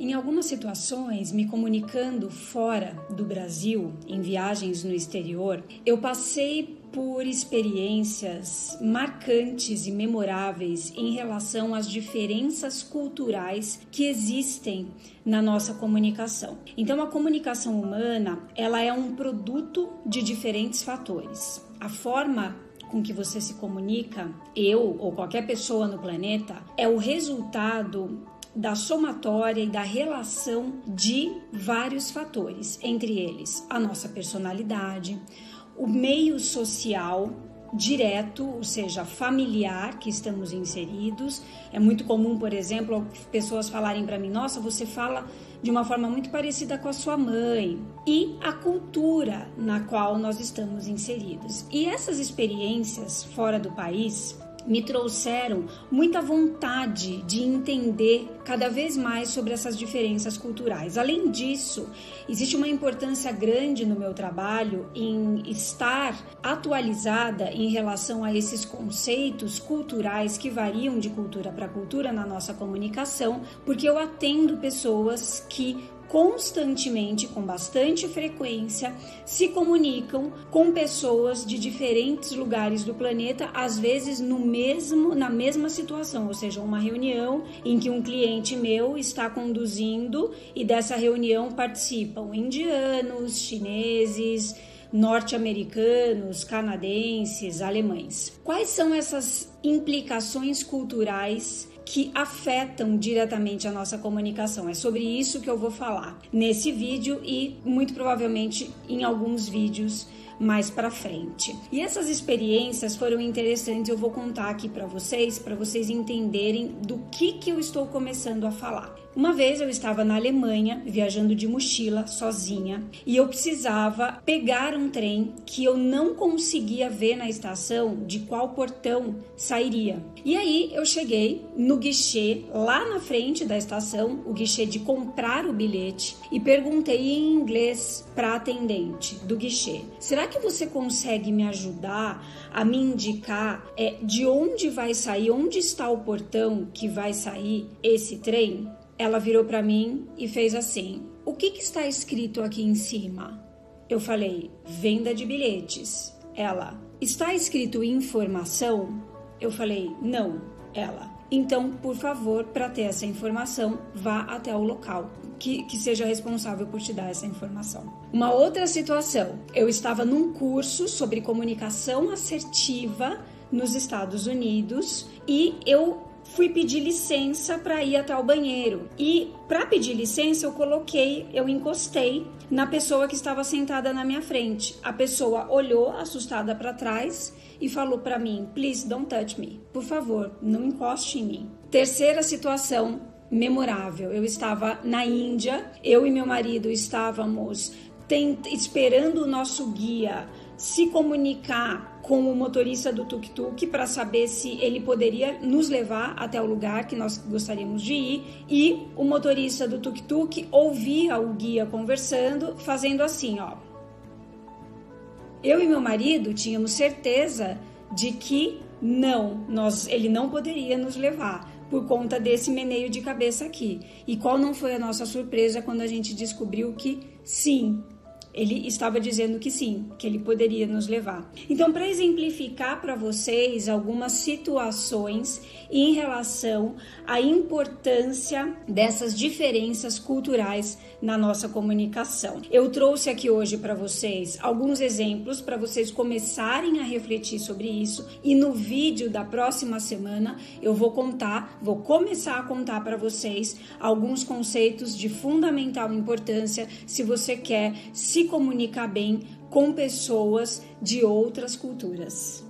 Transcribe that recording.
Em algumas situações, me comunicando fora do Brasil, em viagens no exterior, eu passei por experiências marcantes e memoráveis em relação às diferenças culturais que existem na nossa comunicação. Então, a comunicação humana, ela é um produto de diferentes fatores. A forma com que você se comunica, eu ou qualquer pessoa no planeta, é o resultado da somatória e da relação de vários fatores, entre eles a nossa personalidade, o meio social direto, ou seja, familiar que estamos inseridos. É muito comum, por exemplo, pessoas falarem para mim: "Nossa, você fala de uma forma muito parecida com a sua mãe". E a cultura na qual nós estamos inseridos. E essas experiências fora do país me trouxeram muita vontade de entender cada vez mais sobre essas diferenças culturais. Além disso, existe uma importância grande no meu trabalho em estar atualizada em relação a esses conceitos culturais que variam de cultura para cultura na nossa comunicação, porque eu atendo pessoas que constantemente, com bastante frequência, se comunicam com pessoas de diferentes lugares do planeta, às vezes no mesmo na mesma situação, ou seja, uma reunião em que um cliente meu está conduzindo e dessa reunião participam indianos, chineses, norte-americanos, canadenses, alemães. Quais são essas implicações culturais que afetam diretamente a nossa comunicação. É sobre isso que eu vou falar nesse vídeo e muito provavelmente em alguns vídeos mais para frente. E essas experiências foram interessantes, eu vou contar aqui para vocês, para vocês entenderem do que que eu estou começando a falar. Uma vez eu estava na Alemanha, viajando de mochila sozinha, e eu precisava pegar um trem que eu não conseguia ver na estação de qual portão sairia. E aí eu cheguei no guichê lá na frente da estação, o guichê de comprar o bilhete, e perguntei em inglês para atendente do guichê: "Será que você consegue me ajudar a me indicar é, de onde vai sair, onde está o portão que vai sair esse trem?" Ela virou para mim e fez assim: O que, que está escrito aqui em cima? Eu falei: Venda de bilhetes. Ela: Está escrito informação? Eu falei: Não. Ela: Então, por favor, para ter essa informação, vá até o local. Que, que, seja responsável por te dar essa informação. Uma outra situação, eu estava num curso sobre comunicação assertiva nos Estados Unidos e eu fui pedir licença para ir até o banheiro. E para pedir licença, eu coloquei, eu encostei na pessoa que estava sentada na minha frente. A pessoa olhou assustada para trás e falou para mim: "Please don't touch me. Por favor, não encoste em mim". Terceira situação memorável. Eu estava na Índia, eu e meu marido estávamos esperando o nosso guia se comunicar com o motorista do tuk-tuk para saber se ele poderia nos levar até o lugar que nós gostaríamos de ir e o motorista do tuk-tuk ouvia o guia conversando, fazendo assim, ó. Eu e meu marido tínhamos certeza de que não, nós, ele não poderia nos levar por conta desse meneio de cabeça aqui. E qual não foi a nossa surpresa quando a gente descobriu que sim, ele estava dizendo que sim, que ele poderia nos levar. Então, para exemplificar para vocês algumas situações em relação à importância dessas diferenças culturais na nossa comunicação, eu trouxe aqui hoje para vocês alguns exemplos para vocês começarem a refletir sobre isso e no vídeo da próxima semana eu vou contar, vou começar a contar para vocês alguns conceitos de fundamental importância se você quer se comunicar bem com pessoas de outras culturas.